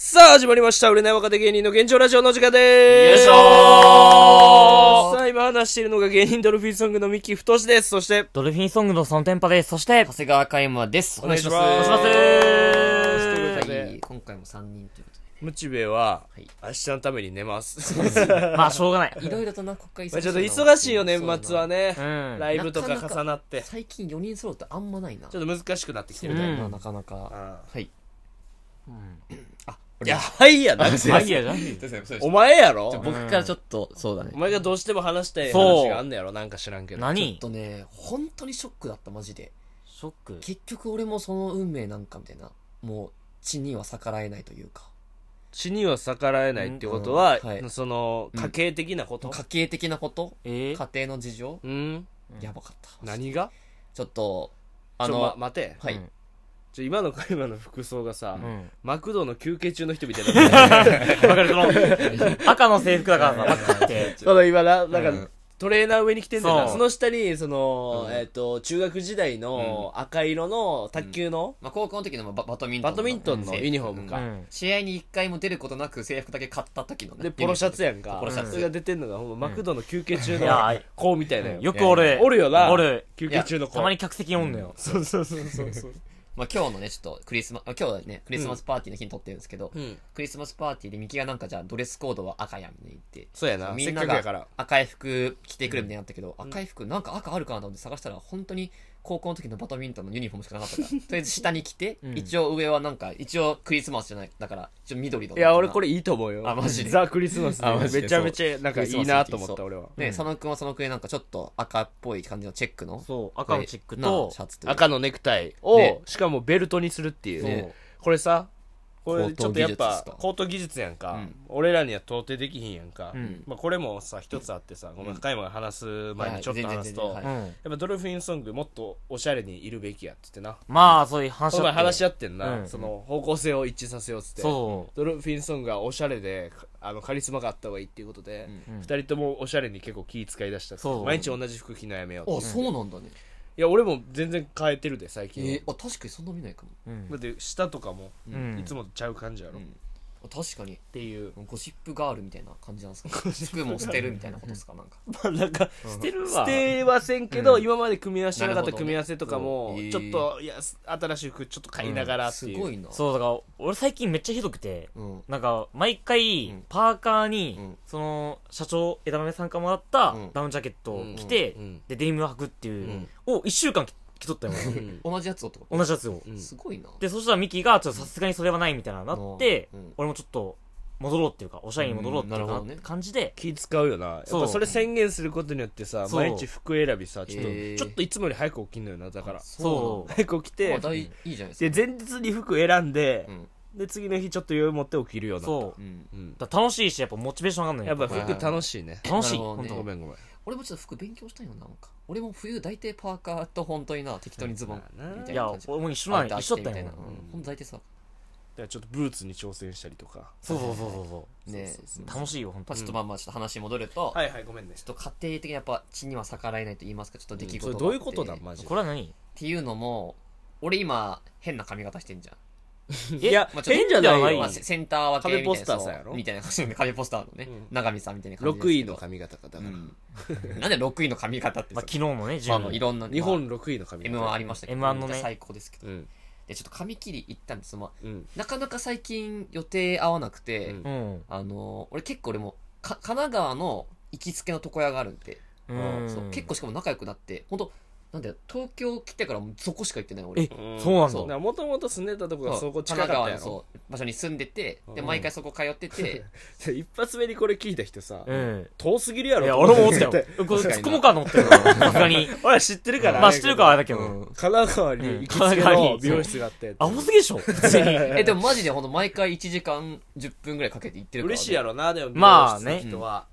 さあ、始まりました。売れない若手芸人の現状ラジオの時間でーす。よいしょーさあ、今話しているのが芸人ドルフィンソングのミキ太志です。そして、ドルフィンソングのそのテンパです。そして、長谷川海馬です。お願いしますお願いします。お願いしますということではい、今回も3人というこムチベは、はい明日のために寝ます。まあ、しょうがない。いろいろとな、国会まあちょっと忙しいよ、年末はね。ねう。ん。ライブとか重なって。最近4人揃うってあんまないな。ちょっと難しくなってきてるね。そうだよな、うんなかなか。あはい。あ、いや、はいやなくて。マギアじゃんお前やろ？僕からちょっと、そうだねお。前がどうしても話したい話があんねやろ？なんか知らんけど。ちょ何っとね、本当にショックだった、マジで。ショック？結局俺もその運命なんかみたいな。もう、血には逆らえないというか。死には逆らえないってことは、うんはいその、家計的なこと、家計的なこと？え？家庭の事情？うんやばかった。何が？ちょっと、あちょ、まの、、待て。はい。うんちょ、今の今の服装がさ、うん。マクドの休憩中の人みたいな。わかる、その、赤の制服だからさ、マックって。その今な、なんか、うんトレーナー上に着てんだよな。そうその下に、その、うんえっ、と、中学時代の赤色の卓球の、まあ、高校の時のババドミントンバドミントンのユニフォームうか。ん。試合に一回も出ることなく制服だけ買った時のねで、ポロシャツやんか。ポロシャツそれが出てんのが、ほんまマクドの休憩中の子みたいなよ。よくおる。おるよな。おる。休憩中の子。たまに客席におんのよ。そうそうそうそうそう。まあ、今日のねちょっとクリスマス今日はねクリスマスパーティーの日に撮ってるんですけど、うん。クリスマスパーティーでミキがなんかじゃあドレスコードは赤やみたいな言ってそうやな。せっみんながかくやから。赤い服着てくるみたいになったけど、赤い服なんか赤あるかなと思って探したら本当に高校の時のバドミントンのユニフォームしかなかったから。とりあえず下に着て、うん。一応上はなんか一応クリスマスじゃないだから一応緑の。いや、俺これれいいと思うよ。あマジで？ザ・クリスマスで。あマジで。めちゃめちゃ、なんかいいなと思った、俺は。ね、佐野くんは佐野くんでなんかちょっと赤っぽい感じのチェックの。そう、赤のチェックなとシ、ャツというか。赤のネクタイをね、しかもベルトにするっていう。ね。これさ、これちょっとやっぱ高等技術やんかうん。俺らには到底できひんやんかうん。まあこれもさ、一つあってさ、ごめん、高山が話す前にちょっと話すと、はいやうん。っぱドルフィンソングもっとおしゃれにいるべきやって言ってな。まあ、そういう話この前話し合っってんうな。んその方向性を一致させようっつって。そドルフィンソングはおしゃれで、あの、カリスマがあった方がいいっていうことで、う。うん二人ともおしゃれに結構気使い出した毎日同じ服着るのやめようってあそうなんだねいや俺も全然変えてるで最近は、えー、あ確かにそんな見ないかも、うん。だって下とかも、うん。いつもとちゃう感じやろ、っうん、あ確かに。ていう。ゴシップガールみたいな感じなんですか？服も捨てるみたいなことですか？なんか。ま あなんか捨てる捨わ。てはせんけど、うん。今まで組み合わせてなかった組み合わせとかも、うん。ちょっといや新しい服ちょっと買いながらっていう、すごいな。そう、だから、俺最近めっちゃひどくて、うん。なんか、毎回うん、パーカーに、うん。その、社長、枝豆さんからもらったうん。ダウンジャケットを着て、うん。で、デニムを履くっていう、うん。を一週間着着とったよ、俺同じやつをってこと？同じやつを。うん。すごいな。で、そしたらミキが、ちょっとさすがにそれはないみたいななって、うん。俺もちょっと、戻ろうっていうか、おしゃれに戻ろうっていうかうんなるほどね。感じで、気使うよな。やっそう。ぱそれ宣言することによってさそう。毎日服選びさちょっと、へー。ちょっといつもより早く起きんのよなだから。そう。早く起きて、まあ大いいじゃないですか。で前日に服選んで、うん。で次の日ちょっと余裕持って起きるようにな。ったそう。うん。うん。だから楽しいし、やっぱモチベーション上がるのよ。やっぱ。服楽しいね。楽しい、なるほどね本当ごめんごめん。俺もちょっと服勉強したいよなんか俺も冬大体パーカーと本当にな適当にズボンみたいやいな感じ、俺も一緒なんあ一緒だったんよみたいな。うん。ほん。と大体さらちょっとブーツに挑戦したりとか。そうそうそうそう。そう。ね。楽しいよ、本当まあちょっとまあまあちょっと話戻ると、はいはいごめんね。ちょっと家庭的にやっぱ血には逆らえないと言いますかちょっと出来事があって。それどういうことだマジで？これは何？っていうのも俺今変な髪型してんじゃん いやまあちょっと変じゃないよ。まあ、セセンター分けみたいな壁ポスターさんやろ？みたいな感じで壁ポスターのね、うん。長見さんみたいな感じです6けど。位の髪型かだから、うん、なんで6位の髪型ってまあさ昨日のね、まあ、あ10のいろんな日本6位の髪型。M1 ありましたけど M1 のね。最高ですけど。うん。でちょっと髪切り行ったんです。まあうん。なかなか最近予定合わなくて、うん。うん。あの俺結構俺もか神奈川の行きつけの床屋があるんで、うん。そう結構しかも仲良くなって本当なんで東京来てからもうそこしか行ってない俺。え、そうなんだ。そ。もともと住んでたとこがそこ近神かったやろ。奈川のそう場所に住んでてでうん。毎回そこ通ってて 一発目にこれ聞いた人さ、うん。遠すぎるやろ。いや、俺も思ってたよ。これ突っ込もうかと思ってるから さすがに。俺ら知ってるから、まあ知ってるからあれだけど。うん。神奈川に行きつけうん神奈川のに。美容室があって。アホすぎでしょ。えでもマジで本当毎回1時間10分ぐらいかけて行ってるから、嬉しいやろなでもまあね美容室の人は、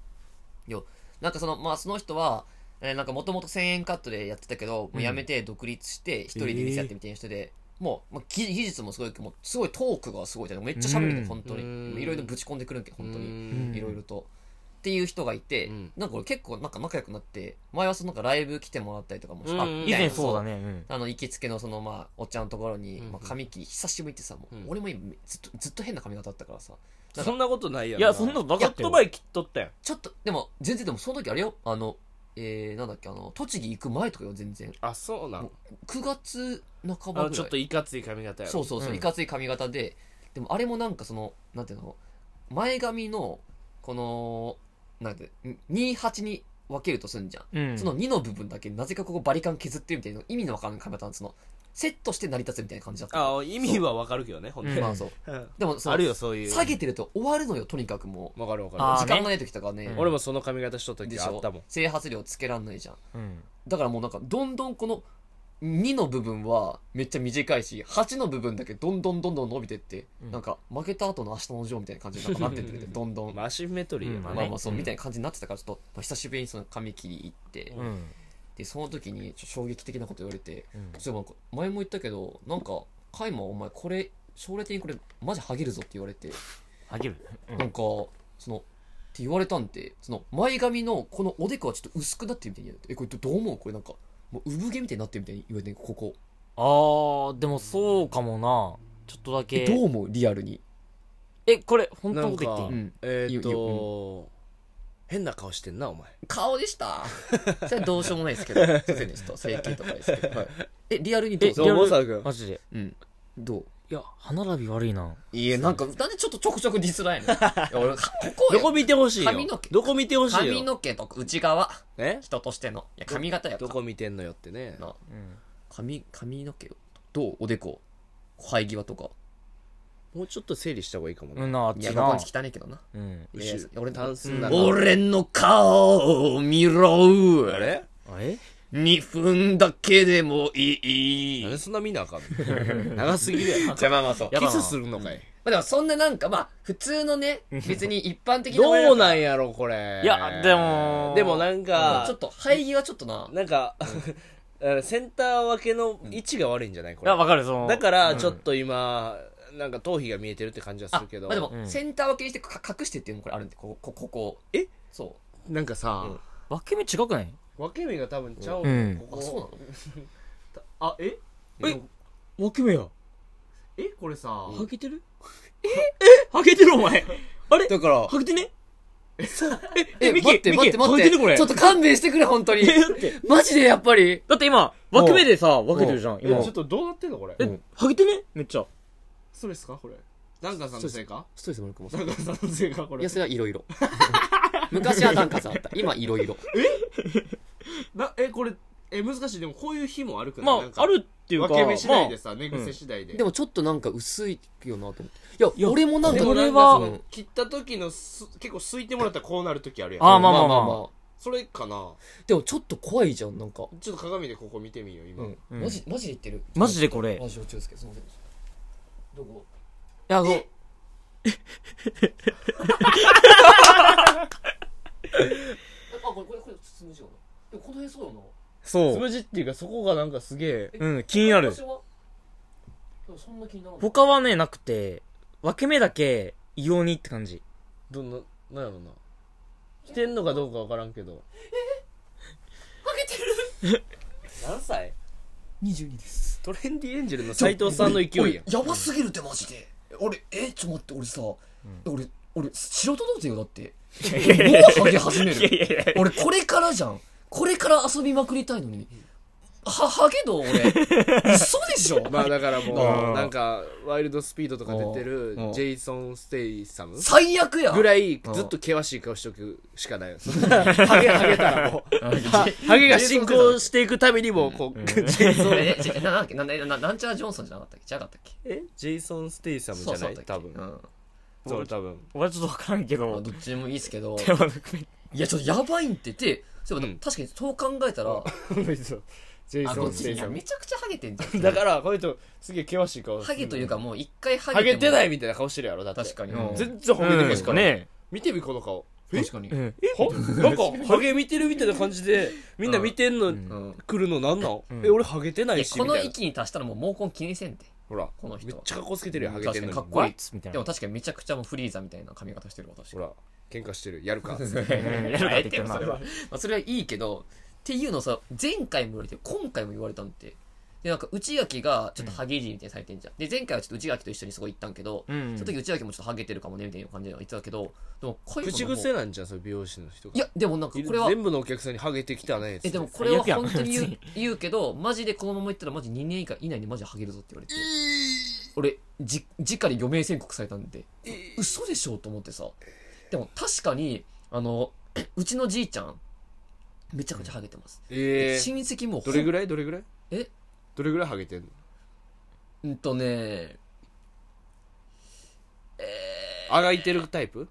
よなんかそのまあその人はえーなんかもともと1000円カットでやってたけど、もう辞めて独立して一人で店やってみたいな人で、もう、まあ、技技術もすごいけどもうすごいトークがすごいじゃん。めっちゃ喋るね、うん本当に。うん。いろいろぶち込んでくるんけ本当うにん。いろいろと。っていう人がいて、うん。なんか俺結構なんか仲良くなって、前はそのなんかライブ来てもらったりとかもして、うん。あ、以前そうだね。ね。うん。あの、行きつけのその、まあ、おっちゃんのところに、うん。まあ、髪切り、久しぶりってさ、もう、うん俺も今、ずっと、ずっと変な髪型だったからさ、そんなことないやんいやそんなことなかったよちょっと前切っとったやんちょっと、でも、全然でも、その時あれよ、あの、えー、なんだっけ、あの、栃木行く前とかよ、全然。あそうなん9月半あばぐらい。のちょっといかつい髪型やろそうそうそう、うんいかつい髪型で、でもあれもなんかその、なんていうの、前髪の、この、なんて、28に分けるとすんじゃん。うん。その2の部分だけ、なぜかここバリカン削ってるみたいな、意味のわからん髪型なんその、セットして成り立つみたいな感じだった。あ意味はわかるけどねほんとにうんまあそう。うんでもそのあるよそういう下げてると終わるのよ、とにかくもわかるわかあーう。時間がない時とかね。ねる俺もその髪型しとったでしょ時あったもん整髪量つけらんないじゃん。うん。だからもうなんか、どんどんこの、2の部分はめっちゃ短いし、8の部分だけどんどんどんどん伸びてって、うんなんか、負けた後の明日のジョーみたいな感じになんかなってってくれて、どんどん。ままあアシンメトリーやうんなあまあそう、うんみたいな感じになってたから、ちょっと、まあ、久しぶりにその髪切り行って、うん。で、その時にちょ衝撃的なこと言われて、うんそう前も言ったけど、なんか、カイマお前これ、将来的にこれ、マジハゲるぞって言われて、あげる？うんなんか、その、って言われたんで、その、前髪のこのおでこはちょっと薄くなってるみたいに言われて、え、これどう思う？これなんか、もう産毛みたいになってるみたいに言われて、ここ。あー、でもそうかもな。ちょっとだえ、け。どう思う？リアルに。え、これ、本当のこと言っていい？うん。えーっと変な顔してんなお前顔でした？それはどうしようもないですけど、すいませんでした。整形とかですけど。はい、え、リアルにどう？え、そうマジで？うん。どう？いや、歯並び悪いな。いや、なんか、なんでちょっとちょくちょくディスらんの？いや、俺、ここよどこ見てほしいよ髪の毛どこ見てほしいよ髪の毛と内側。え？人としての。いや、髪型やどこ見てんのよってねなうん。髪、髪の毛どう？おでこ生え際とか。もうちょっと整理した方がいいかもねうんな、あっいや、ちなここ。汚いけどな。うん。いや俺タンスな俺の顔を見ろあれ？あれ2分だけでもいい。なんでそんな見なあかんの？長すぎるやろじゃあまあまあそう。キスするのかいまあでもそんななんかまあ、普通のね、別に一般的などうなんやろこれいや、でも、でもなんかちょっと生え際ちょっとな。なんか センター分けの位置が悪いんじゃないこれいや、わかる、その。だからちょっと今なんか頭皮が見えてるって感じはすあるけど。まあでも、うん。センター分けにしてか隠してっていうのもこれあるんで、ここ、ここ、ここ。え？そなんかさうん。分け目違くない？分け目が多分ちゃううん。う。あ、のこ。こそうなの？あえ？え？分け目や。え？これさハゲてる？え？え？ハゲてるお前。あれ？だから、ハゲてね？え、ミキ待って待って待って。ミキハゲてるこれ。ちょっと勘弁してくれ、本当に。えだって。マジでやっぱり。だって今、分け目でさ、分けてるじゃん、今。えちょ。っとどうなってんのこれ？え、ハゲてね？めっちゃ。ストレスか？これダンカンさんのせいか？ストレスもあるかもしダれない。ンカンさんのせいか？これいや、それはいろいろ。昔はなんかさあった。今いろいろ。なえこれえ難しいでもこういう日もあるくないなん、かまああるっていうか、分け目次第でまさ寝癖次第ででもちょっとなんか薄いよなと思って。いや、いや俺もなんか、でもなんこれはかその切った時のす結構すいてもらったらこうなる時あるやんあーまあまあまあそれかなでもちょっと怖いじゃん、なんか。ちょっと鏡でここ見てみよう今、うん。うんマジ、マジで言ってる？マジでこれ。いマジでですけど、すいません。どこ？や、そう。あ、これ、これ、これ、つむじよな。でもこの辺そうよな。そう。つむじっていうかそこがなんかすげえ。うん、気になる。私。は？でもそんな気にならない。他はね、なくて、分け目だけ、異様にって感じ。どんななんやろな。着てんのかどうかわからんけど。ハゲてる何歳 !22 です。トレンディエンジェルの斎藤さんの勢いややばすぎるってマジで。俺、え、ちょっと待って、俺さ、俺、俺、素人童貞よ、だって。もうハゲ始める。俺、これからじゃん。これから遊びまくりたいのに。は、ハゲど俺。嘘でしょ。まあだからもううん。なんかワイルドスピードとか出てるうん。ジェイソン・ステイサム最悪や。ぐらいうん。ずっと険しい顔しとくしかない。よ ハゲハゲたらもう。は ハゲが進行していくためにもこうジェイソンえ、ちななんだっけ？な、な、ななんちゃらジョンソンじゃなかったっけ？違かったっけ？え？ジェイソン・ステイサムじゃない？多分。うん。そう多分。俺はちょっとわからんけど。まあ、どっちでもいいですけど。いや、ちょっとやばいんって。て、そう確かにそう考えたら、ジェイあ、ソン・ステイサムめちゃくちゃハゲてんじゃん。だからこの人すげえ険しい顔ハゲというかもう一回ハゲハゲてないいみたいな顔してるやろだって。確かに。うん。全然ハゲてうんないからね。見てみこの顔。確かに。うん。はなんかハゲ見てるみたいな感じでみんな見てんのうん。うん。来るのなんなん？うん。え俺ハゲてないいやこのしみたいな。域に達したらもう毛根気にせんて。ほら。この人めっちゃ格好つけてるよハゲてんのかっこいい。What？みたいな。でも確かにめちゃくちゃもうフリーザみたいな髪型してる私。ほら。喧嘩してる。やるか。う んやるかって言ってそれは、まあ、それはいいけどっていうのをさ前回も言われて今回も言われたんって。でなんか内垣がちょっとハゲじみたいにされてんじゃん、で前回はちょっと内垣と一緒にそこ行ったんけど、うんその時内垣もちょっとハゲてるかもねみたいな感じで言ってたけどでもこういう口癖なんじゃんそれ美容師の人が。いやでもなんかこれは全部のお客さんにハゲてきたねえでもこれは本当に言う言うけどマジでこのまま言ったらマジ2年以下以内にマジハゲるぞって言われて。俺じ直に余命宣告されたんで。嘘でしょと思ってさ。でも確かにあの うちのじいちゃんめちゃくちゃハゲてます、えー、親戚もどれぐらい？どれぐらい？え？どれぐらいハゲてんの？うんとねあがいてるタイプ？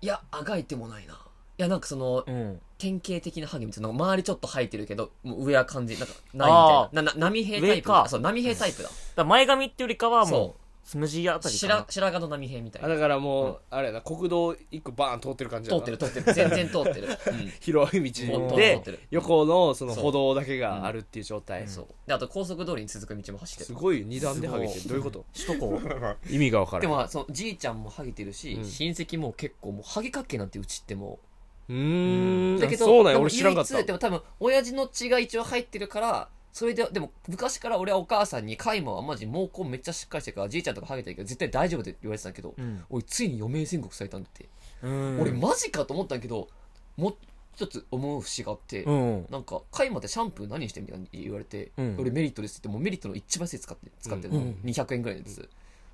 いやあがいてもないな。いやなんかそのうん。典型的なハゲみたいな。周りちょっと生えてるけどもう上は感じなんかないみたいな。なな波平タイプ？そう波平タイプだ。だから前髪ってよりかはもそうつむじあたりか白な。白髪の波平みたいな。あだからもう、あれやな国道一個バーン通ってる感じ通やな。ってる通ってる。全然通ってる、うん。広い道もう通でってる。横のその歩道だけがあるっていう状態、そうであと高速通りに続く道も走ってる。すごい二段でハゲてる。すどういうこと？首都高。意味が分からん。でもそのじいちゃんもハゲてるし、うん。親戚も結構もうハゲかっけなんてうちっても。うーん。だけどそうなんや。俺知らんかった。唯一でも多分親父の血が一応入ってるからそれででも昔から俺はお母さんにカイマはマジ毛根めっちゃしっかりしてるからじいちゃんとかハゲてるけど絶対大丈夫って言われてたけど、うん。俺ついに余命宣告されたんだって、うん。俺マジかと思ったんだけどもう一つ思う節があって、うん。なんか、カイマってシャンプー何してみたいに言われて、うん。俺メリットですって言って、もうメリットの一番安い使って、使ってるの、うん200円ぐらいのやつ。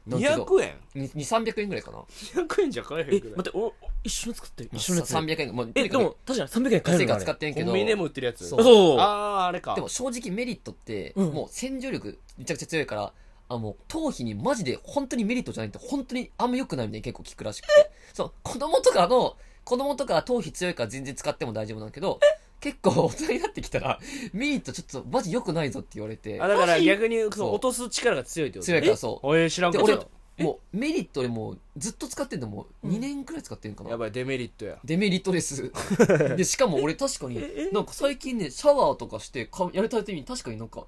なんけど200円？に2、300円ぐらいかな。200円じゃ買えへんえくらい？待ってお一緒に使ってる。一緒のやつ300円。もうえでも確かに300円買えるのあれ使ってんけど、コンビニでも売ってるやつ。そう。そうあああれか。でも正直メリットって、うん。もう洗浄力めちゃくちゃ強いから、あもう頭皮にマジで本当にメリットじゃないって本当にあんま良くないみたいに結構聞くらしくて。そう、子供とかの、子供とかは頭皮強いから全然使っても大丈夫なんだけど、結構大人になってきたら、メリットちょっとマジ良くないぞって言われて。あ、だから逆にそそう。の落とす力が強いってこと強いからそう。おえ知らんで、俺かった、もうメリットでもうずっと使ってんのもう2年くらい使ってんかな。やばいデメリットや。デメリットです。で、しかも俺確かに、なんか最近ね、シャワーとかしてかやりたい時に確かになんか、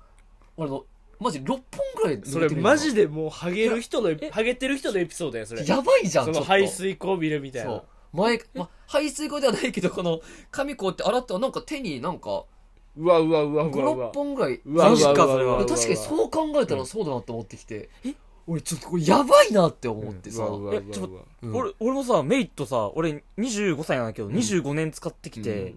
あの、マジ6本ぐらいそれマジででもうハゲる人のハゲてる人のエピソードやそれ。やばいじゃん、そのちょっと。排水口見るみたいな。そう。前、ま、排水口ではないけど、この、紙こうやって洗ったらなんか手になんか、うわうわうわう5、6わうわ。本ぐらい。うわうわうわマジかそれはうわうわ。確かにそう考えたらそうだなって思ってきて、俺ちょっとこれやばいなって思ってさ、うわうわうわ。えちょっとうん。俺俺もさメリットさ俺25歳なんだけど25年使ってきて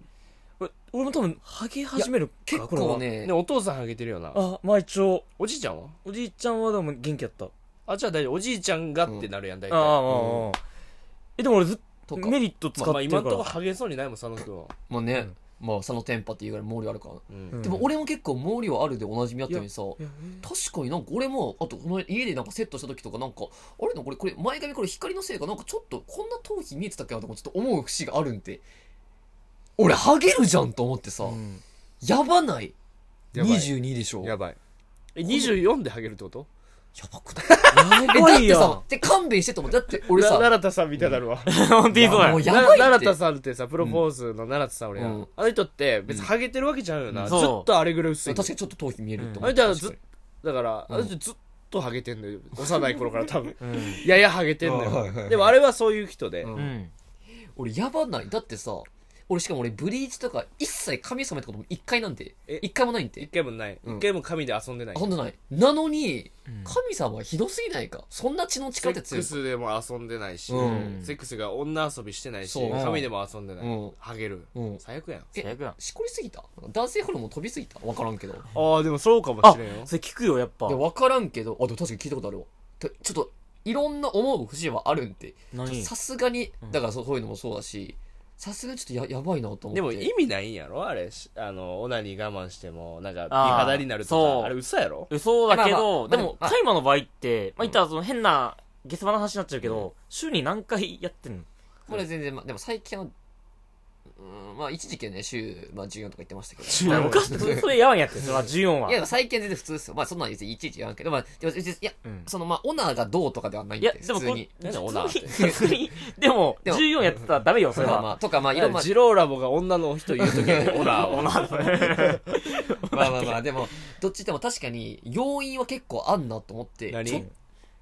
俺俺も多分ハゲ始めるか結これは構ねね、お父さんハゲてるよな。あまあ一応。おじいちゃんは？おじいちゃんはでも元気やった。ああじゃあ大丈夫。おじいちゃんがってなるやん大体。ああああえでも俺ずっとメリット使まあまあってるから。今んとこハゲそうにないもん佐野君は。まあね、まあそのテンパっていうぐらい毛量あるから。うん。うん。でも俺も結構毛量あるでおなじみあったのにさ、いや。確かになんか俺も、あとこの家でなんかセットした時とかなんか、あれなこれ、これ前髪これ光のせいかなんかちょっとこんな頭皮見えてたっけなとかちょっと思う節があるん。で、俺ハゲるじゃんと思ってさ、うん。やばない。やばい ?22 でしょ？やばい。え24でハゲるってこと？やばくない？やえ、ばいやだってさ、で勘弁してと思って、だって俺さ、な奈良田さんみたいなるわ本当にそうや。もうやなばいって。奈良田さんってさプロポーズの奈良田さん俺やうん。あの人って別にハゲてるわけじゃんよな。うん。ずっとあれぐらい薄い。確かにちょっと頭皮見えるって思あう。確かれじゃあずに。だからうん。あの人ずっとハゲてんのよ。幼い頃から多分。うん。ややハゲてんのはいはいはい。よでもあれはそういう人で。俺やばない？だってさ、俺しかも俺ブリーチとか一切髪染めたことも一回なんて。え？一回もないんて。一。回もない。うん。一回も髪で遊んでない。ほんとない。なのに、うん。神様はひどすぎないか？そんな血のセッ力って強いクスでも遊んでないしうん。セックスが女遊びしてないしそう。髪でも遊んでない。うん。ハゲる。うん。最悪やん。え最悪やん。しこりすぎた？男性ホルモン飛びすぎた？わからんけど。ああでもそうかもあしれんよ。それ聞くよやっぱ。で、わからんけど、あ、でも確かに聞いたことあるわ。てちょっと、いろんな思う節はあるんで、何？さすがに。うん、だからそうそういうのもそうだし、さすがにちょっとややばいなと思って。でも意味ないんやろ？あれしあのオナニー我慢してもなんか美肌になるとか。あれ嘘やろ？そうだけまあまどでもあまあまあ大麻の場合ってまあ言ったらその変な下世話な話になっちゃうけど週に何回やってんの？これ全然、まあ、でも最近は、うん、まあ一時期はね、週、まあ14とか言ってましたけど。14おか？しいそれそれやばやってそれは14は。いや、最近は全然普通ですよ。まあそんなにいちいち言わんけど、まあ、でも別にいや、うん。そのまあ、オナーがどうとかではないんで、いやでもこ普通に。何だオナーって。普通にでもでも14やってたらダメよそれは。まあまあ、とかまあ、いろんな、ジローラボが女の人言うときはオナー。を まあまあまあ、でも、どっちでも確かに、要因は結構あんなと思って、何？ちょ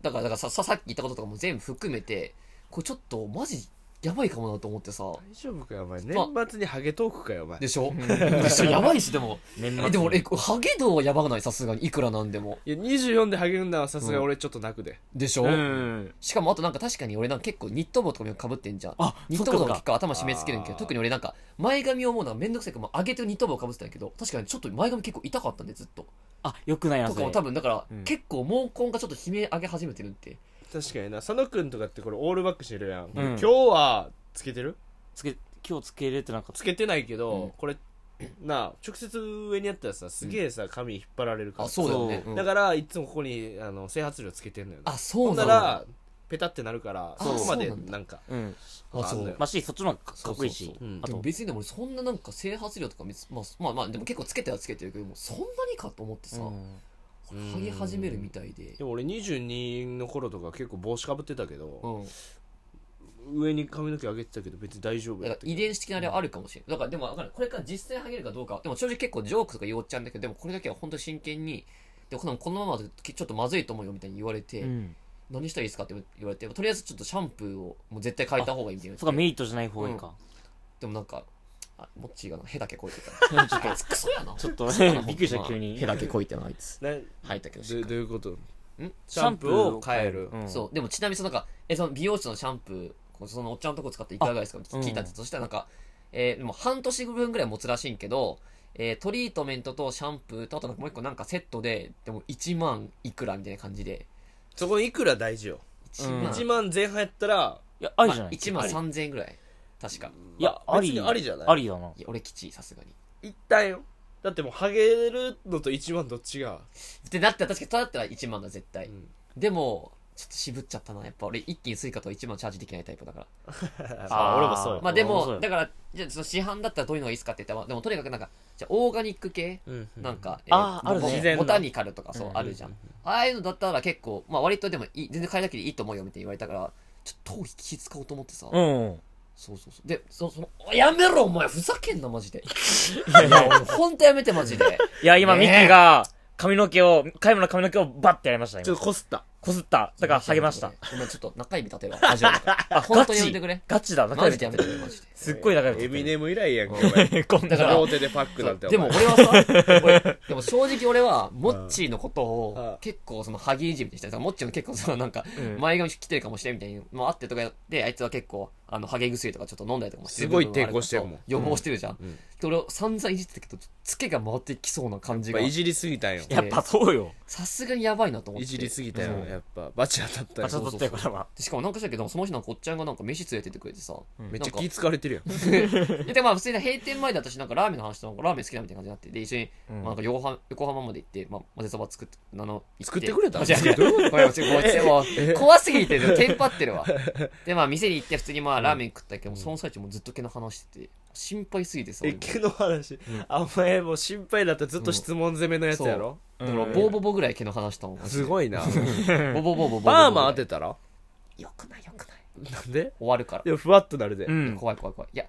だから、だからさ、ささっき言ったこととかも全部含めて、これちょっと、マジ、やばいかもなと思ってさ。大丈夫かよお前。ま年末にハゲトークかよお前。でしょ？でしょやばいしでも。年末えでも俺ハゲ度はやばくない？さすがに。いくらなんでも。いや24でハゲるのはさすがに俺ちょっと泣くで。でしょ、うん。しかもあとなんか確かに俺なんか結構ニット帽とかもかぶってんじゃん。あニット帽とか結構頭締め付けるんけど特に俺なんか前髪を思うのはめんどくさいからもう上げてニット帽かぶってたんやけど確かにちょっと前髪結構痛かったんでずっと。あよくないなとかも多分だから、うん。結構毛根がちょっと悲鳴上げ始めてるって確かにな。佐野くんとかってこれオールバックしてるやん、うん。今日はつけてる？つけ今日つけれてなかっつけてないけど、うん。これなあ直接上にやったらさすげえさ髪引っ張られるから。あそうだよね。そう。うん。だからいつもここにあの整髪料つけてんのよね。あそうほんなだなんらペタってなるからあそこまでなんだ。なんかたうん。あそうあんのよまあしそっちの方がかかっこいいし。そうそうそう。うん。あとでも別にでも俺そんななんか整髪料とか別まあまあまあでも結構つけてはつけてるけどもそんなにかと思ってさ、うん剥げ始めるみたいででも俺22の頃とか結構帽子かぶってたけど、うん上に髪の毛上げてたけど別に大丈夫だから遺伝子的なあれはあるかもしれないだからでもわかんないこれから実際剥げるかどうかでも正直結構ジョークとか言おっちゃうんだけどでもこれだけは本当に真剣にでもこのままだとちょっとまずいと思うよみたいに言われて、うん何したらいいですかって言われてとりあえずちょっとシャンプーをもう絶対変えた方がいいみたいなそっかメリットじゃない方がいいかでもなんかあモッチーがなへだけこいてた。ちょっとあいつクソやな。ちょっとクソやなびっくりした急に。へだけこいてなあいつ。な吐いたけどしどっかどういうこと？ん？シャンプーを変える。うん。そう。でもちなみにそのなんかえその美容室のシャンプーこうそのおっちゃんのとこ使っていかがですか。って聞いたんです、そしたらなんか、えーでも半年分ぐらい持つらしいんけど、えートリートメントとシャンプーとあとなんかもう一個なんかセットででも1万いくらみたいな感じで。そこにいくら大事よ。1うん。万、1万前半やったらいやありじゃない1万あり3000円ぐらい確か。いやあり。別にありじゃない。ありだな。いや。俺吉さすがに。一旦よ。だってもうハゲるのと1万どっちが？ってなったら確かにだったら1万だ絶対、うん。でもちょっと渋っちゃったなやっぱ。俺一気にスイカと1万チャージできないタイプだから。あ俺もそう。よまあで俺もだからじゃあその市販だったらどういうのがいいですかって言ったらでもとにかくなんかじゃあオーガニック系？うんなんか、あーあるね。ボ自然な。ボタニカルとかそう、うんあるじゃん。ああいうのだったら結構、まあ割とでもいい、全然変えだけでいいと思うよみたいに言われたから、ちょっと頭皮気使おうと思ってさ。うんそうそうそう。で、そその、やめろお前ふざけんなマジで。いや、いや俺ほんとやめてマジで。いや今ミねえキが髪の毛をカイムの髪の毛をバッてやりましたちょっ今とこすったこすった。だから励ました。ごめん、ちょっと中指立てろ。ラジオだから。あ、本当にやめてくれ。ガチだマジでやめてくれ、マジで。すっごい仲良くエミネム以来やんけお前。こんな。だから両手でパックなんて。でもお前。俺はさ、俺でも正直俺は、モッチーのことうん。を、結構その、ハギいじみにしてた。モッチーの結構そのなんかうん、前髪来てるかもしれんみたいに、まああってとかで、あいつは結構、あの、ハゲ薬とかちょっと飲んだりとかもしてるすごい抵抗してるもん。そう予防してるじゃん。うんで俺、散々いじってたけど、ツケが回ってきそうな感じが。まあ、いじりすぎたんよ。やっぱそうよ。さすがにやばいなと思って。いじりすぎたよ。うんやっぱバチ当たったよ。バチ当たったよこれは。でしかもなんかしたけど、その日なんかおっちゃんがなんか飯連れてってくれてさ、めっちゃ気使われてるやん。で、まあ普通に閉店前で私なんかラーメンの話となんかラーメン好きだみたいな感じになって、で、一緒に、うん。まあなんか横浜横浜まで行って、まあ混ぜそば作って、あの、行作ってくれたあ違う。違う。もう、怖すぎて、テンパってるわ。で、まあ店に行って普通にまあラーメン食ったけど、その最中もずっと毛の話してて、心配すぎてさ。え毛の話あお前もう心配だったらずっと質問攻めのやつやろ？だから、ボーボボぐらい毛の話したもん。すごいな ボボボボボボボ。パーマ当てたら？よくないよくない。なんで？終わるから。でもふわっとなるでうん怖い怖い怖い。いや、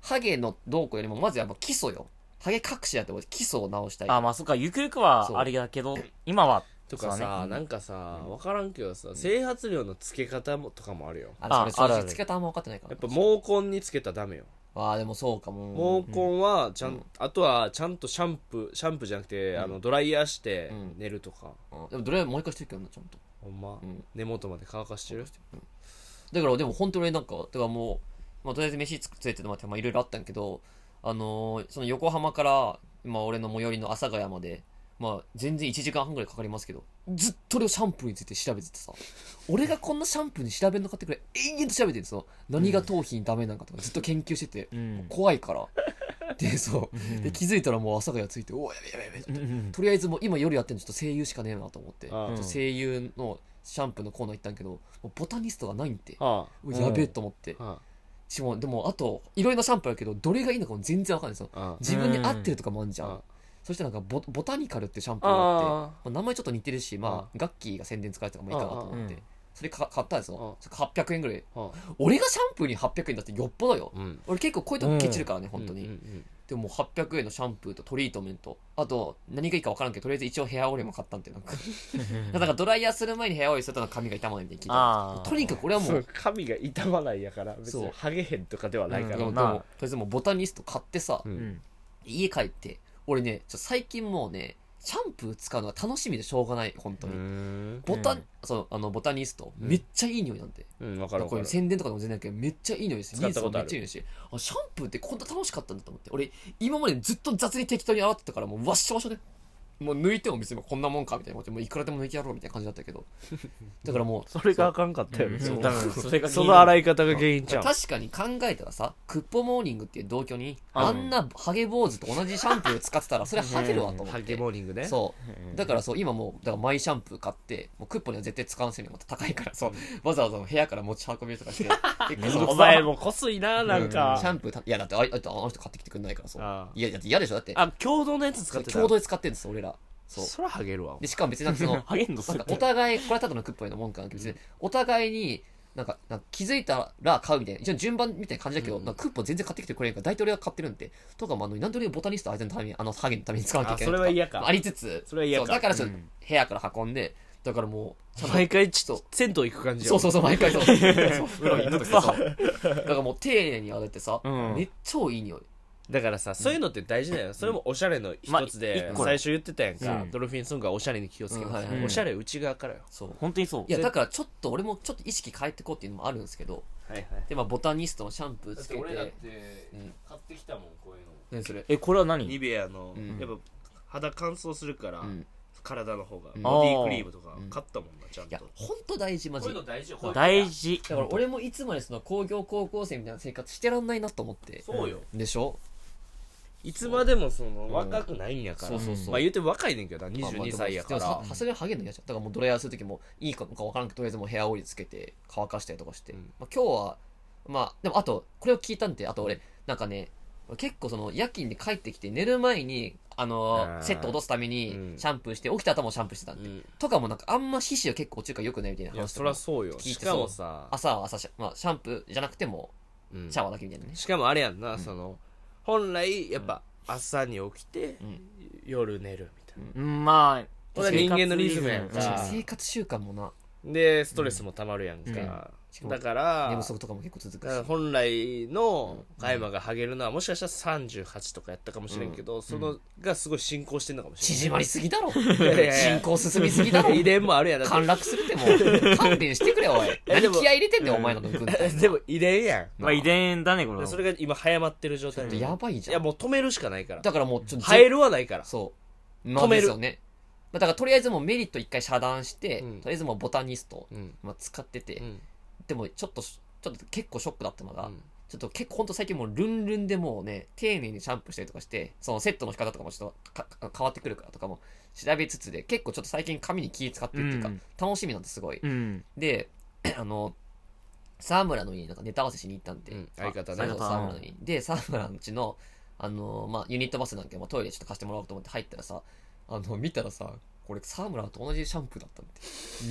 ハゲのどうこうよりも、まずやっぱ基礎よ。ハゲ隠しやって基礎を直したい。あまあそっかゆくゆくそうはあれだけど今はとかそうだねさなんかさ分からんけどさ整髪料の付け方もとかもあるよあ、それ正直ああるある付け方あんま分かってないから。やっぱ毛根につけたらダメよああ、でもそうかも。毛根はちゃん、うん。あとはちゃんとシャンプーシャンプーじゃなくて、あのドライヤーしてうん。寝るとか、うんでもどれもう一回してるけどな、ちゃんと。ほんま、ん。根元まで乾かしてる？だからでも本当に俺なんか、だからもう、まあとりあえず飯作ってもらって、まあいろいろあったんやけど、あのーその横浜から、まあ俺の最寄りの阿佐ヶ谷まで、まあ全然1時間半ぐらいかかりますけど、ずっと俺シャンプーについて調べててさ、俺がこんなシャンプーに調べるのかってくらい永遠と調べてるんですよ。何が頭皮にダメなのかとかずっと研究してて、うん怖いから。で、そう。で、気づいたらもう阿佐ヶ谷ついて、おお、やべやべやべとりあえずもう今夜やってるのちょっと声優しかねえなと思って、声優のシャンプーのコーナー行ったんやけど、ボタニストがないんって。はうわやべえと思って。しかも、でも、あと、いろいろなシャンプーあるけど、どれがいいのかも全然わかんないですよ。自分に合ってるとかもあるじゃん。あそしてなんかボ、ボタニカルってシャンプーがあって、あまあ名前ちょっと似てるし、まあ、ガッキーが宣伝使えたからもいいかなと思って。うんうん、それか買ったんですよ。それ800円ぐらい。俺がシャンプーに800円だってよっぽどよ。あ、うん。俺結構こういうとこケチるからね、本当に。うんうんでももう800円のシャンプーとトリートメント。あと何がいいか分からんけどとりあえず一応ヘアオイルも買ったんでなんか。だからドライヤーする前にヘアオイルすると髪が傷まないみたいに聞いたとにかく俺はもそうう髪が傷まないやから。別そう。にハゲへんとかではないかでもらまあでもとりあえずもうボタニスト買ってさ、うんうん。家帰って俺ねちょ最近もうねシャンプー使うのが楽しみでしょうがない本当うに、んボタン、うん。そうあのボタニスト、うん。めっちゃいい匂いなんでうん分かる分かる。これ宣伝とかでも全然ないけどめっちゃいい匂いです使ったことある。技術もめっちゃいい匂いし。あシャンプーってこんな楽しかったんだと思って。俺今までずっと雑に適当に洗ってたからもうわっしょわしょでもう抜いても別にこんなもんかみたいなもういくらでも抜いてやろうみたいな感じだったけど。だからもうそれがあかんかったよ。ねそう多分それがその洗い方が原因ちゃう。確かに考えたらさクッポモーニングっていう同居にうん。あんなハゲ坊主と同じシャンプー使ってたらそれハゲるわと思ハゲってモーニングね。そう。だからそう今もうだからマイシャンプー買ってもうクッポには絶対使わんせんよまた高いからそう。わざわざ部屋から持ち運びとかして お前もこすいななん。うんか。シャンプーたいやだってあああの人買ってきてくんないからそう。ああ。いやだって嫌でしょだって。あ共同のやつ使ってた。共同で使ってるんです俺らそう。そらハゲるわ。でしかも別になんかその ハゲんのなんかお互いこれはただのクッポへのもんかな別にお互いになんかなんか気づいたら買うみたいな一応順番みたいな感じだけど、うん。なんかクッポ全然買ってきてくれんから大統領が買ってるんでとかもあのなんで俺ボタニスト相手のためにあのハゲのために使わなきゃいけないあそれは嫌か。ありつつ。それは嫌か。うだからちょっとうん。部屋から運んでだからもうちゃんと毎回ちょっと銭湯行く感じそうそうそう毎回そう。そう。風呂に行った時そうそう。だからもう丁寧に洗ってさ、うん。めっちゃいい匂いだからさそういうのって大事だよ。それもおしゃれの一つで最初言ってたやんか。うん。ドルフィンソングはおしゃれに気をつけます。うん。はいはいおしゃれ内側からよ。そう本当にそう。いやだからちょっと俺もちょっと意識変えてこうっていうのもあるんですけどはいはい。でまあボタニストのシャンプーつけて。てうん買ってきたもんこういうの。何それ？えこれは何？ニベアのうん。やっぱ肌乾燥するからうん。体の方がうん。ボディクリームとかうん。買ったもんなちゃんいやとほんと大事マジだ大事よ大事。から俺もいつまでその工業高校生みたいな生活してらんないなと思って。そうよ。でしょ？いつまでもそのん。若くないんやから。そうそうそう。まあ言うても若いねんけどなまあまあ22歳やかでもらささすがにハゲるの嫌じゃんだからもうドライヤーする時もいいかか分からんけどとりあえずもうヘアオイルつけて乾かしたりとかして、うん。まあ、今日はまあでもあとこれを聞いたんであと俺なんかね結構その夜勤で帰ってきて寝る前にあのあー。セット落とすためにうん。シャンプーして起きた頭もシャンプーしてたんで、うん。とかもなんかあんま皮脂が結構落ちるからよくないみたいないやそ話とかもりゃそうよ。聞いしてかもさ。朝は朝シャ,、まあ、シャンプーじゃなくてもうん。シャワーだけみたいなね、しかもあれやんなその本来やっぱ朝に起きてうん。夜寝るみたいうんまあこれは人間のリズムやんか。生活習慣もな。なでストレスもたまるやんうん。かだから寝不足とかも結構続くし。本来のカイマがハゲるのはもしかしたら38とかやったかもしれんけど、そのがすごい進行してんのかもしれない縮まりすぎだろ。いやいや進行進みすぎだろ。遺伝もあるやん。だって陥落するってもう。勘弁してくれおい。え何でも気合い入れてんだよお前の軍隊。でも遺伝やん。まあ遺伝だねこれは。それが今早まってる状態。やばいじいやゃん。もう止めるしかないからだからもうちょっと生えるはないから。そう。まあ止める。ですよね。まあだからとりあえずもうメリット一回遮断して、うん。とりあえずもうボタニスト、うん。まあ、使ってて、うんでもちょっとちょっと結構ショックだったのが、うん。ちょっと結構ほんと最近もうルンルンでもうね丁寧にシャンプーしたりとかしてそのセットの仕方とかもちょっとかか変わってくるからとかも調べつつで結構ちょっと最近髪に気使ってるっていうか、うん。楽しみなんですすごい。うん。で あの沢村の家になんかネタ合わせしに行ったんで、うん。相方ね。沢村の家に。で沢村のうちのあの、まあ、ユニットバスなんけど、まあ、トイレちょっと貸してもらおうと思って入ったらさあの見たらさこれ沢村と同じシャンプーだったって。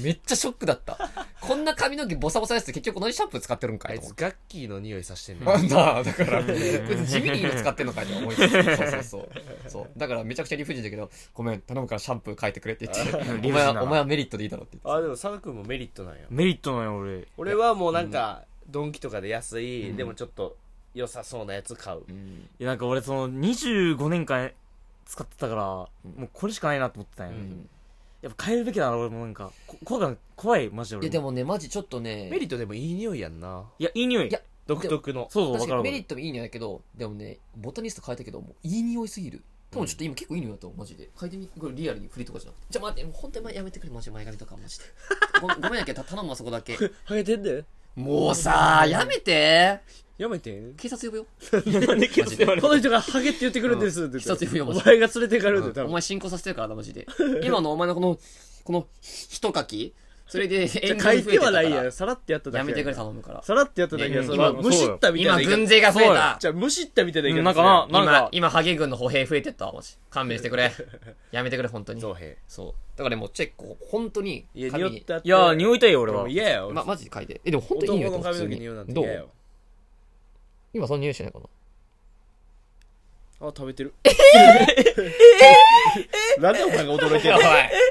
めっちゃショックだった。こんな髪の毛ボサボサやつって結局同じシャンプー使ってるんかあいついと思って。ガッキーの匂いさしてんねんなんだだから。こいつ地味にいいの使ってんのかいと思いつつそうそうそう。そう。だからめちゃくちゃ理不尽だけどごめん頼むからシャンプー変えてくれって言って。お前はお前はメリットでいいだろって言ってあでも佐賀君もメリットなんやメリットなんよ俺。俺はもうなんかドンキとかで安い、うん。でもちょっと良さそうなやつ買う、うん。いやなんか俺その25年間使ってたから、うん。もうこれしかないなと思ってたんよ、うん。やっぱ変えるべきだな俺もなんかこ怖い怖いマジで俺いやでもねマジちょっとねメリットでもいい匂いやんな。いやいい匂い。いや独特の。そうそうメリットもいい匂いだけどでもねボタニスト変えたけどもういい匂いすぎる。多分ちょっと今結構いい匂いだと思うマジで。変えてみこれリアルに振りとかじゃなくて。じゃあ待ってもう本当にやめてくれマジ前髪とかマジで。ご ごめんだけど頼むわそこだけ。ハゲてんでもうさやめて。やめて。警察呼ぶよ。なんで気をつけてこの人がハゲって言ってくるんですって。言って一つ呼ぶよお前が連れてかれるんだよ多分。お前進行させてるからなマジで。今のお前のこのこの一書きそれでじゃ演あ書いてはないややん。さらってやっただけやめてくれさ頼むから。さらってやっただけや。それいや今はむしったみたい今な言い方。軍勢が増えた。じゃあむしったみたいな言い方。うんなんかななん今か。今ハゲ軍の歩兵増えてったわマジ勘弁してくれ。やめてくれ本当に。造兵そう。だからもうチェック本当にいや匂ったって。いや匂いたいよ俺は。嫌やよ。ま、マジで書いてえでも本当にいい匂い男の髪の毛普通に。匂うなんてどう嫌よ。今その匂いしてないかなあ食べてる。なんでお前が驚いてんの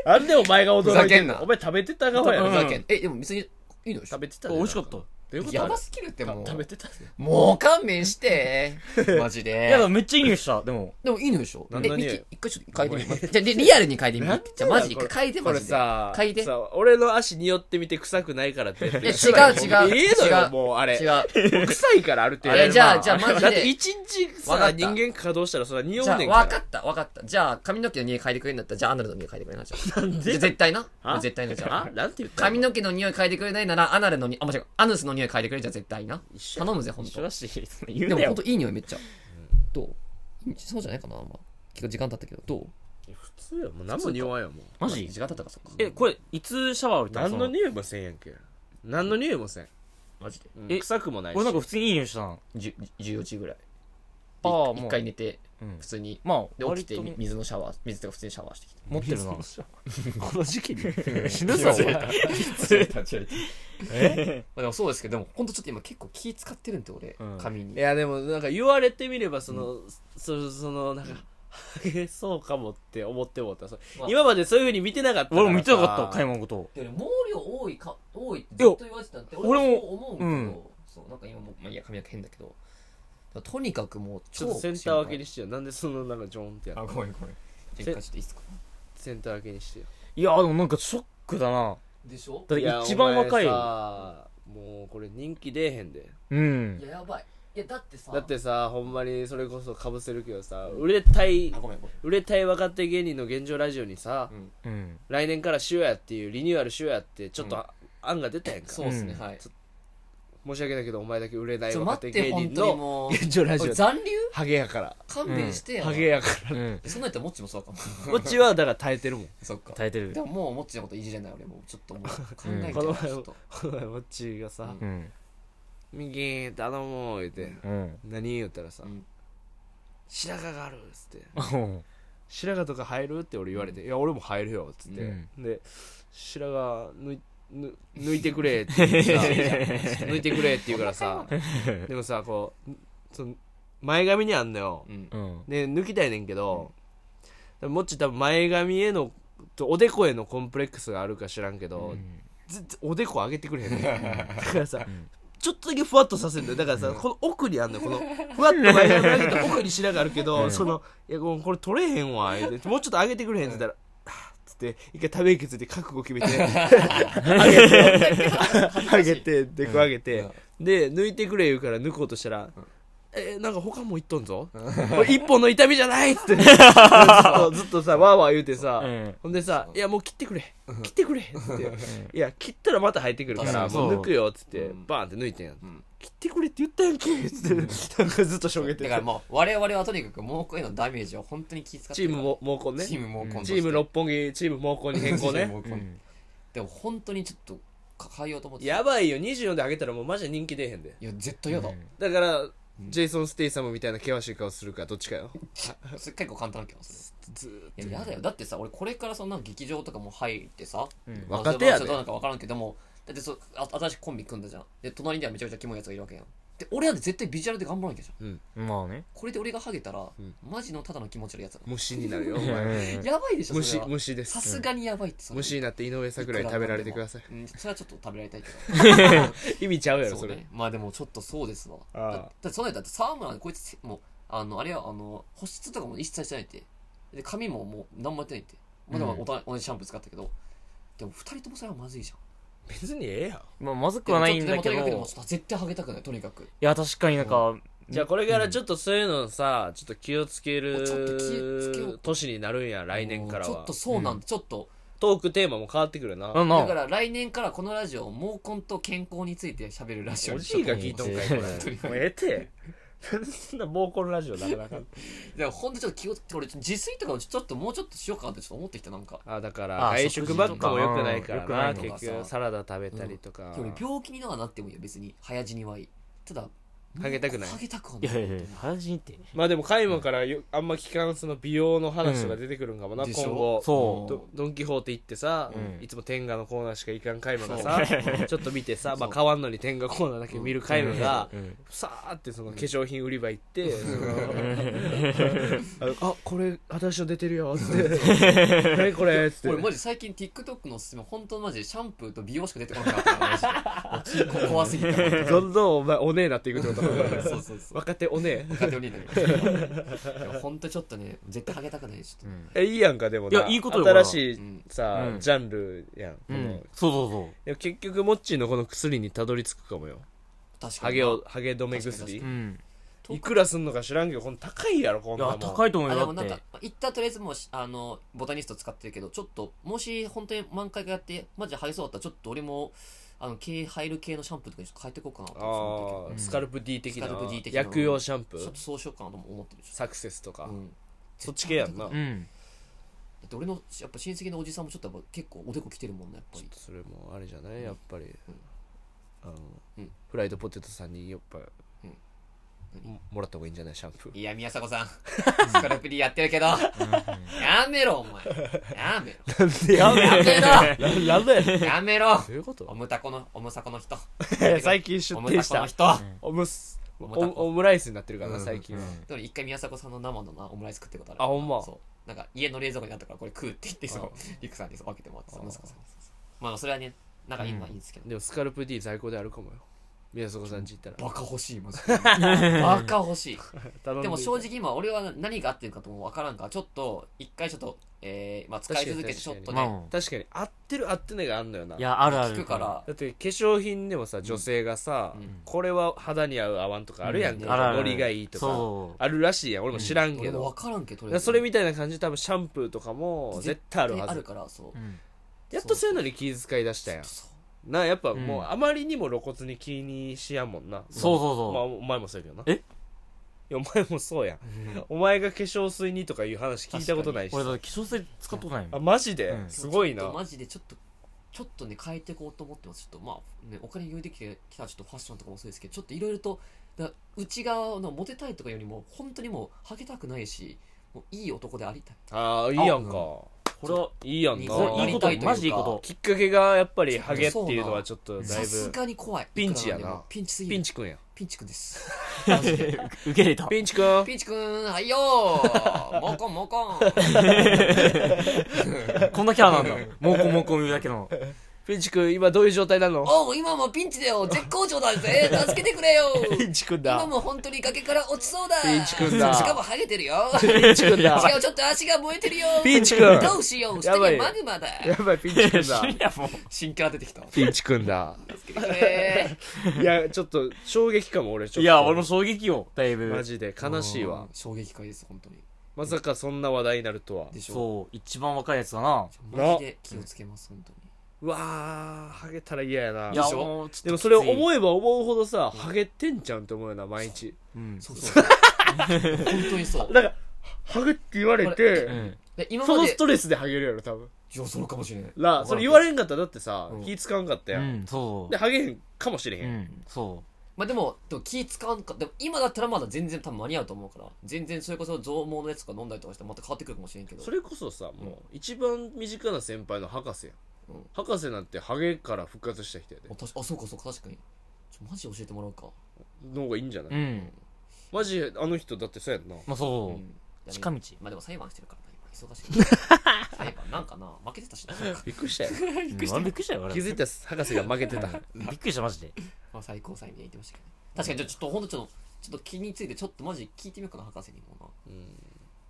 なんでお前が驚いてんのお前食べてた側やろふざけんえでも別にいいの食べてた美味しかったどういうことやばすぎるってもう。食べてた。もう勘弁して。マジで。いや、でもめっちゃいい匂いした。でも。でもいいのでしょ？え何の匂いミキ一回ちょっと嗅いでみますじゃあリリアルに嗅いでみなんでじゃあマジ一回嗅いでこれマジで。さ嗅いで。さ俺の足によってみて臭くないからって。や違う違う。ええのよ違う。もうあれ。違う。臭いからある程度あれじゃあじゃあマジで。だって一日わかった。さ人間稼働したらそれは匂じゃあうねんから。分かった。分かった。じゃあ髪の毛の匂い嗅いでくれるんだったらじゃあアナルの匂い嗅いでくれなじゃあ。じゃあ絶対な。あ？絶対なじゃあ。あ？なんて言った髪の毛の匂い嗅いでくれないならアナルのにあ間違えアヌスの匂い嗅いでくれるじゃあ絶対な。頼むぜほんと一緒だし、そんな言うなよ。でもほんと。いい匂いめっちゃ。どう？そうじゃないかなまあ。結構時間経ったけどどう？普通やもう何も匂わんやもん。マジ？時間経ったかそっか。え、これ、いつシャワー浴びたの？何の匂いもせんやんけ。何の匂いもせん。マジで。うんえ臭くもないし。俺なんか普通にいい匂いしたな。10 14時ぐらい。あー一もう。回寝てうん。普通に。まあ、で起きて水のシャワー水とか普通にシャワーしてきて。持ってるな。この時期に死ぬぞ俺え？でもそうですけどでも本当ちょっと今結構気使ってるんで俺。うん。髪に。いやでもなんか言われてみればその、そそのなんかハゲそうかもって思ってもった。そまあ。今までそういうふうに見てなかったから俺も見てなかった、さ買い物のこと。でも毛量多いか多いってずっと言われてたんで俺もそう思うけど、うん。そうなんか今もまあいいや髪の毛変だけどとにかくもうちょっとセンター分けにしてよ。なんでそのなんかジョンってやるあごめんごめん。じゃあ一回ちょっといいっすかセンター分けにしてよ。いや、でもなんかショックだな。でしょ？だっていや一番若い。お前。さもうこれ人気出えへんで。うん。い。ややばい。いやだってさ。だってさほんまにそれこそかぶせるけどさ売れたいあごめんごめん。売れたい若手芸人の現状ラジオにさ、うん。うん。来年からしようやっていうリニューアルしようやってちょっと案が出たやんか、そうっすね。うん。はい申し訳ないけどお前だけ売れないちょ若待って芸人の当にもう。現状ラジオ残留？ハゲやから勘弁してや、ハゲやから。うん。そんなんやったらもっちもそうかも。こっちはだから耐えてるもん。そっか。耐えてる。で。ももうもっちのこといじれない俺もうちょっともう考えてこの前ちょっと。この前もっちがさうんうん。「右頼もう」言ってうん。「何?」言ったらさうん「白髪がある」っつって。うん「白髪とか入る?」って俺言われて「いや俺も入るよ」っつって。うん。で白髪抜いぬ抜いてくれって言ってさ 抜いてくれって言うからさでもさこうその前髪にあんのよ。うん。うん。で抜きたいねんけど、もっち多分前髪へのとおでこへのコンプレックスがあるか知らんけど、ずずおでこ上げてくれへんねん だからさ、ん。ちょっとだけふわっとさせるんだよ。だからさ、この奥にあんのよ。このふわっと前髪上げた奥に白があるけど、そのいやこれこれ取れへんわ言うてもうちょっと上げてくれへんって言ったら、って一回ため息ついて覚悟決めて 上げて。上げて。でこう上げて、で抜いてくれ言うから抜こうとしたら、えなんか他もいっとんぞ。これ一本の痛みじゃないっつ って。ずっとずっとさわーわー言うてさ、うん。ほんでさ「いやもう切ってくれ。切ってくれ」っつって「いや切ったらまた入ってくるからもう抜くよ」っつって。うん。バーンって抜いてんやん。ん。切ってくれって言ったやんけ。っつってなんかずっとしょげてだからもう我々はとにかく猛攻へのダメージを本当に気遣ってチームも猛攻ね。チーム猛攻チーム六本木チーム猛攻に変更ね。うん。でも本当にちょっとか変えようと思って。やばいよ。24で上げたらもうマジで人気出えへんで。いや絶対嫌だ。だからジェイソン・ステイサムみたいな険しい顔するかどっちかよ。結構簡単な気がすずーっるいや嫌だよ。だってさ俺これからそんな劇場とかも入ってさうん。と若手やで。どうなのか分からんけどもだってそ新しいコンビ組んだじゃん。で隣にはめちゃくちゃキモいやつがいるわけやんで俺は絶対ビジュアルで頑張らなきゃじゃん。まあね。これで俺がハゲたら、ん。マジのただの気持ち悪いやつだ虫になるよ お前。やばいでしょそ虫れは。虫です。さすがにやばいってそれ。虫になって井上桜井食べられてください。うんそれはちょっと食べられたいけど。意味ちゃうやろそそうれ。ねまあでもちょっとそうですわ。ああ。だだってその間だって沢村こいつもうあのあれはあの保湿とかも一切してないって。で髪ももう何もやってないって。まあでもうん。お互い同じシャンプー使ったけど。でも二人ともそれはまずいじゃん別にええやん。まあ、まずくはないんだけど。でもとにかくでもいちょっと絶対ハゲたくないとにかくや、確かになんか、じゃあこれからちょっとそういうのさちょっと気をつけちょっと気をつけようる年になるんや来年からは。ちょっとそうなんだ、ちょっと。トークテーマも変わってくるな。だから来年からこのラジオ毛根と健康について喋るラジオおじいが聞いとんかいこれ。もうええてそんな毛根ラジオなかなか。でもほんとちょっと気をつけて俺自炊とかもちょっともうちょっとしようかなってちょっと思ってきたなんか。あだからあ外食ばっかも良くないからなうん結局サラダ食べたりとか。でも俺病気にはなってもいいよ別に。早死にはいい。ただハゲたくない。ハゲたくはいない。やいやいや話にって。まあでもカイマからよあんま聞かんその美容の話とか出てくるんかもな、でしょ。今後そう。ドドン・キホーテ行ってさ、うん。いつも天下のコーナーしか行かんカイマがさ ちょっと見てさ、まあ、変わんのに天下コーナーだけ見るカイマが、うん。さーってその化粧品売り場行って、その あこれ新しいの出てるよっつって。何これっつって。俺マジ最近 TikTok のおすすめ本当マジシャンプーと美容しか出てこなかったからマジで。もうこ怖すぎてどんどんお前おねえなっていくってことそうそうそう。若手おね若手お兄だよ。本当ちょっとね絶対ハゲたくないちょっええいいやんかでもな。いやいいことよ新しいうんさ、うん。ジャンルやん、この。うんそうそうそう。でも結局モッチーのこの薬にたどり着くかもよ。と確かに。ハゲをハゲ止め確か薬うん。いくらすんのか知らんけどこの高いやろこん。いやなもん高いと思うあでよだって。もなんか一旦とりあえずもうしあのボタニスト使ってるけどちょっともし本当に満開がやってマジでハゲそうだったらちょっと俺もあの毛入る系のシャンプーとかに変えていこうかなと思ってああスカルプ D 的なスカルプ D 的な。薬用シャンプー。ちょっとそうしようかなとも思ってる。しサクセスとか、うん。そっち系やんな、うん。だって俺のやっぱ親戚のおじさんもちょっとやっぱ結構おでこ来てるもんねやっぱり。それもあれじゃない？やっぱり、あのうんフライドポテトさんにやっぱ、うんももらった方がいいんじゃない？シャンプー。いや宮迫さん。スカルプ D やってるけど。やめろお前。やめろ。なんでやめやめろ。やめやめろ。どういうこと？おむたこのおむさこの人。最近出おむ店した。たこの人。オムスおむオムライスになってるからなうん。最近は、でも一回宮迫さんの生のなオムライス食ってことあるあほんま。そう。なんか家の冷蔵庫にあったからこれ食うって言ってそう。リクさんに分けてもらって息子さんまあそれはね仲いいのはいいんですけど、でもスカルプ D 在庫であるかもよ宮迫さんち行ったら。バカ欲しいマジで。バカ欲しい。頼んでも正直今俺は何が合ってるかとも分からんからちょっと一回ちょっと、えーまあ、使い続けてちょっとね。ま確かに合ってる合ってないがあんのよな。いやあるある。聞くからだって化粧品でもさ女性がさ、うん。これは肌に合う合わんとかあるやんか、うん。あるある。ノリがいいとかそう。あるらしいやん。俺も知らんけど、俺も分からんけどとりあえずだからそれみたいな感じで多分シャンプーとかも絶対あるはず。あるからそう。うん。やっとそういうのに気遣い出したやん。そうなやっぱもううんあまりにも露骨に気にしやんもんな。そうそうそう。まあお前もそうやけどな。え？いやお前もそうやん。お前が化粧水にとかいう話聞いたことないし。俺だって化粧水使ったことないもあんマジで、うん。すごいな。ちょっとマジでちょっとちょっとね変えていこうと思ってます。ちょっとまあねお金余裕できてきたらちょっとファッションとかもそうですけどちょっといろいろとだ内側のモテたいとかよりも本当にもうハゲたくないしもういい男でありたい。ああいいやんかこれはいいやんな。いいことマジいいこと。きっかけがやっぱりハゲっていうのはちょっとだいさすぶがに怖いピンチやな。ピンチすぎる。ピンチくんや。ピンチくんです。受け入れた。ピンチくん？ピンチくんはいよー。モコンモコンこんなキャラなんだ。モコモコ言うだけのピンチくん今どういう状態なの？おう今もピンチだよ。絶好調だぜ。助けてくれよ。ピンチくんだ。今も本当に崖から落ちそうだ。ピンチくんだ。しかもハゲてるよ。ピンチくんだ違うちょっと足が燃えてるよ。ピンチくんどうしよう。下にマグマだ。やばいピンチく んだ。いやもう新キャラ出てきたピンチくんだ。助けてくれいやちょっと衝撃かも俺ちょっと。いや俺も衝撃よだいぶ。マジで。悲しいわ。うん。衝撃回です本当に。まさかそんな話題になるとは。でしょそう一番若いやつだな。マジで気をつけます本当にうわーハゲたら嫌やな。いやでしょ？もそれを思えば思うほどさハゲてんじゃんって思うよな毎日。うん。そうそう。本当にそう。だからハゲって言われうてそのストレスでハゲるやろ多分。いやそれかもしれない。なそれ言われんかったらだってさうん。気使わんかったやうんんそでハゲへんかもしれうへうんんそまあでもでも気使わんかでも今だったらまだ全然多分間に合うと思うから全然それこそ増毛のやつとか飲んだりとかしてまた変わってくるかもしれんけど。それこそさもう一番身近な先輩の博士やんうん博士なんてハゲから復活した人やで。あ確かあそうかそうか確かに。ちょマジ教えてもらうか。の方がいいんじゃなうい？うん。マジあの人だってそうやんな。まあそう。うん。近道。まあでも裁判してるからな今忙しい。裁判なんかな？負けてたしな。びっくりしたよ。びっくりした。びっくりしたよ俺。気づいたら博士が負けてた。びっくりしたマジで。まあ最高裁みたいに言ってましたけどね。確かにじゃあちょっとほんとちょっとちょっと気についてちょっとマジ聞いてみようかな博士にもな。うん。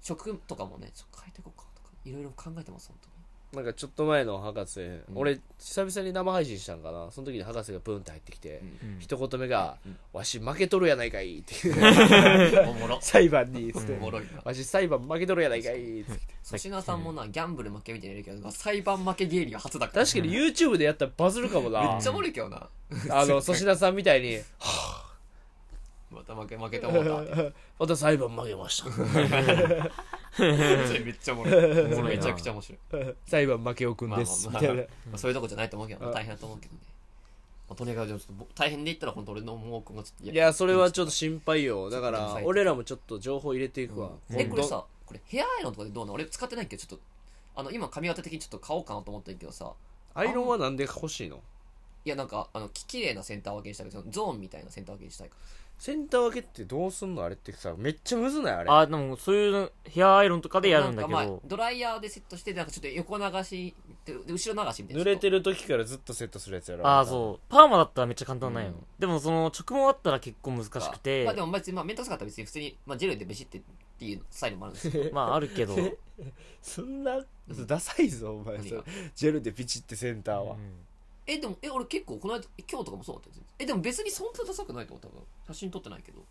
職とかもねちょっと変えていこうかとかいろいろ考えてます本当になんかちょっと前の博士、ん。俺久々に生配信したんかな。その時に博士がプンって入ってきて、うん。一言目がうん「わし負けとるやないかい」って。い うおもろ。裁判につって。おもろいなわし裁判負けとるやないかい」つって。粗品さんもなギャンブル負けみたいに言うけど裁判負け芸人は初だから。確かに YouTube でやったらバズるかもめなっちゃおもろいけどな。あの粗品さんみたいにまた負け負けて思った「また裁判負けました めっちゃおもろい。めちゃくちゃ面白い。裁判負けおくんです」まあまあみたいな。まあそういうとこじゃないと思うけど大変だと思うけどね。まあ、とにかくちょっとぼ大変で言ったら本当俺の毛根がちょっといやそれはちょっと心配よ。だから俺らもちょっと情報入れていくわ、えこれさこれヘアアイロンとかでどうなの？俺使ってないけ？どちょっとあの今髪型的にちょっと買おうかなと思ったけどさ。アイロンはなんで欲しいの？いやなんかあのき綺麗なセンター分けにしたいけどゾーンみたいなセンター分けにしたいかセンター分けってどうすんのあれってさめっちゃむずないあれ。あでもそういうヘアアイロンとかでやるんだけど。なんかまあ、ドライヤーでセットしてなんかちょっと横流しで後ろ流しみたいな濡れてる時からずっとセットするやつやろ。ああそう。パーマだったらめっちゃ簡単なんよ、うん。でもその直毛だったら結構難しくて。まあでも別にまあ面倒くさかったら別に普通に、まあ、ジェルでベシってっていうスタイルもあるんですけどまああるけど、そんなダサいぞお前。ジェルでピチってセンターは、うんえでもえ俺結構この間今日とかもそうだったよ全然。えでも別にそんなダサくないと思う多分。写真撮ってないけど。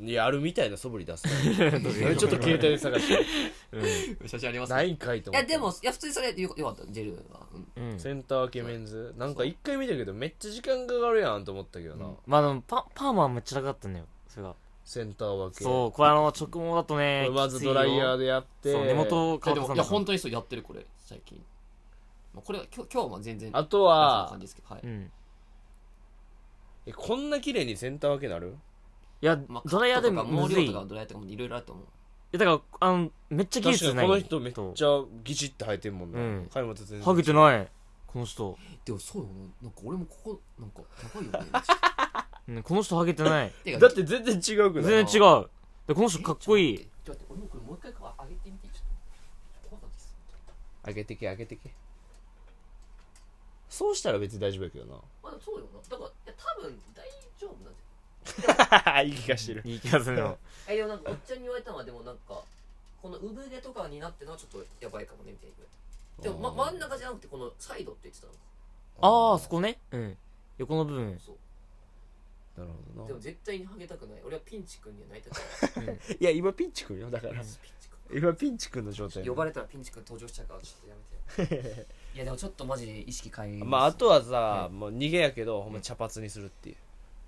いやあるみたいな素振り出す な。ちょっと携帯で探して。写真ありますないんかいと思って。いやでもいや普通にそれよよかったジェルは、うん。うん。センター分けメンズ。なんか一回見たけどめっちゃ時間かかるやんと思ったけどな、うん。まあでもパパーマはめっちゃ長かったんだよそれが。センター分け。そうこれあの直毛だとねまずドライヤーででやって。そう根元をいやでもいや本当にそうやってるこれ最近まあこれは今日今日は全然あとそんなは感じですけどはい、うん。えこんな綺麗にセンター分けなる？いや、まあ、ドライヤーでカットとかむずいい毛量とかドライヤーとかもいろいろあると思う。やだからあのめっちゃ技確かに術ないこの人めっとちゃギチって生えてんもんな、うん。全然ハゲてないこの人、でもそうよななんか俺もここなんかやばいよね。うん、この人ハゲてない。てかだって全然違うくない？全然違う。でこの人かっこいい。ちょっと待って俺もこれもう一回上げてみて。ちょっと怖かったです上げてけ上げてけそうしたら別に大丈夫やけどな。まあそうよな。だからいや多分大丈夫なんじゃい？い気がしてる。いい気がするの。えでもなんかおっちゃんに言われたのはでもなんかこの産毛とかになってるのはちょっとやばいかもねみたいなでも、ま、真ん中じゃなくてこのサイドって言ってたの？ああそこね。うん。横の部分。そう。なるほどな。でも絶対にハゲたくない。俺はピンチ君にはなりたくない。いや今ピンチくんよだから。ピンチ君今ピンチくんの状態。呼ばれたらピンチ君登場しちゃうからちょっとやめて いやでもちょっとマジで意識変えまああとはさ、もう逃げやけどほんま茶髪にするっていう。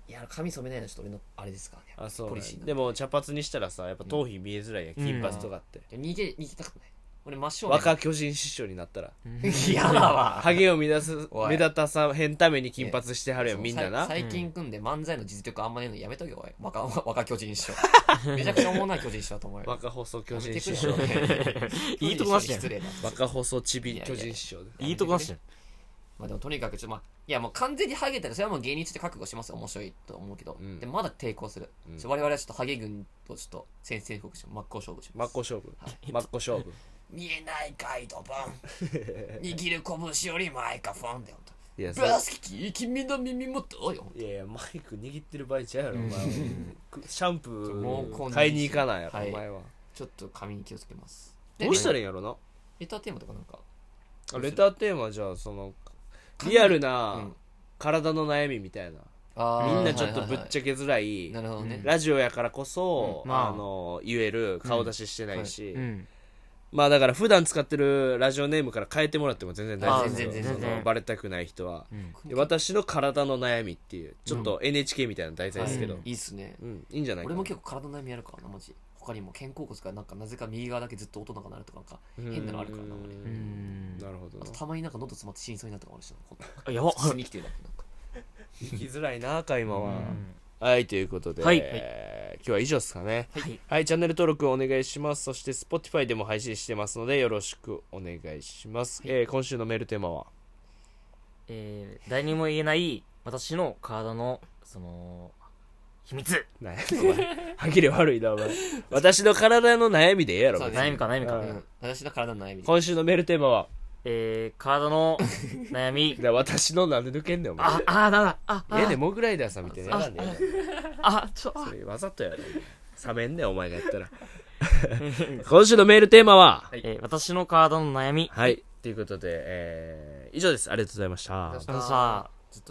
いや髪染めないのちょっと俺のあれですからね。あそうねでも茶髪にしたらさやっぱ頭皮見えづらいやん。うん。金髪とかって、いや逃げ逃げたくない俺真正面。若巨人師匠になったら。嫌だわ。ハゲを目立つおい。目立たさへんために金髪してはるやんみんなな。さ最近組んで漫才の実力あんまねえのやめとけよおい。若若巨人師匠。めちゃくちゃおもんない巨人師匠だと思うよ。若細巨人師匠。てくれよいいとこなしやん。失礼だ若細ちび巨人師匠で。いいとこなしやん。まあでもとにかくちょっとまあいやもう完全にハゲたらそれはもう芸人として覚悟しますよ面白いと思うけど、うん。でまだ抵抗する、我々はちょっとハゲ軍とちょっと宣戦布告して真っ向勝負します。真っ向勝負。真っ向勝負見えないガイド本。握る拳よりマイクフォンで本いや当バスキ君の耳元よいやいやマイク握ってる場合ちゃうやろお前。はうんシャンプー買いに行かないやろ、はい。お前は。ちょっと髪に気をつけます。どうしたらいいいんやろな？レターテーマとかなんか？あレターテーマじゃあそのリアルなうん。体の悩みみたいな、みんなちょっとぶっちゃゃけづらい,、なるほどね、うんラジオやからこそ、うん。まあ。あの言える顔出ししてないし、うんまあだから普段使ってるラジオネームから変えてもらっても全然大丈夫。あです然バレたくない人は。うん。で私の体の悩みっていうちょっと NHK みたいな題材ですけど、うんい。いっすねうん。いいんじゃないかな。俺も結構体の悩みあるからなマジ。他にも肩甲骨がなんかなぜか右側だけずっと音が鳴るとかなんか変なのあるからなう俺なるほどなあとたまになんか喉詰まって死にそうになるとかもあるしなほんとあやば。っ生きてるだけなんか。生きづらいな会話は、うんはいということで、はいえー今日は以上ですかね。はい。はい、チャンネル登録お願いします。そして Spotify でも配信してますのでよろしくお願いします。えー今週のメールテーマは？えー誰にも言えない私の体のその秘密。なんやお前歯切れ悪いな、お前。私の体の悩みでええやろ、そう別に。悩みか悩みか。うん。うん。私の体の悩み。今週のメールテーマは、えー体の 悩みだ私のなんで抜けんねん、お前。ああだだあええモグライダーさんみたいなやらんねんあちょそれわざとやろ。冷めんねん、お前がやったら。今週のメールテーマは、えー私の体の悩みはい。ということで、えー以上です。ありがとうございましたありがとうございま。あのさ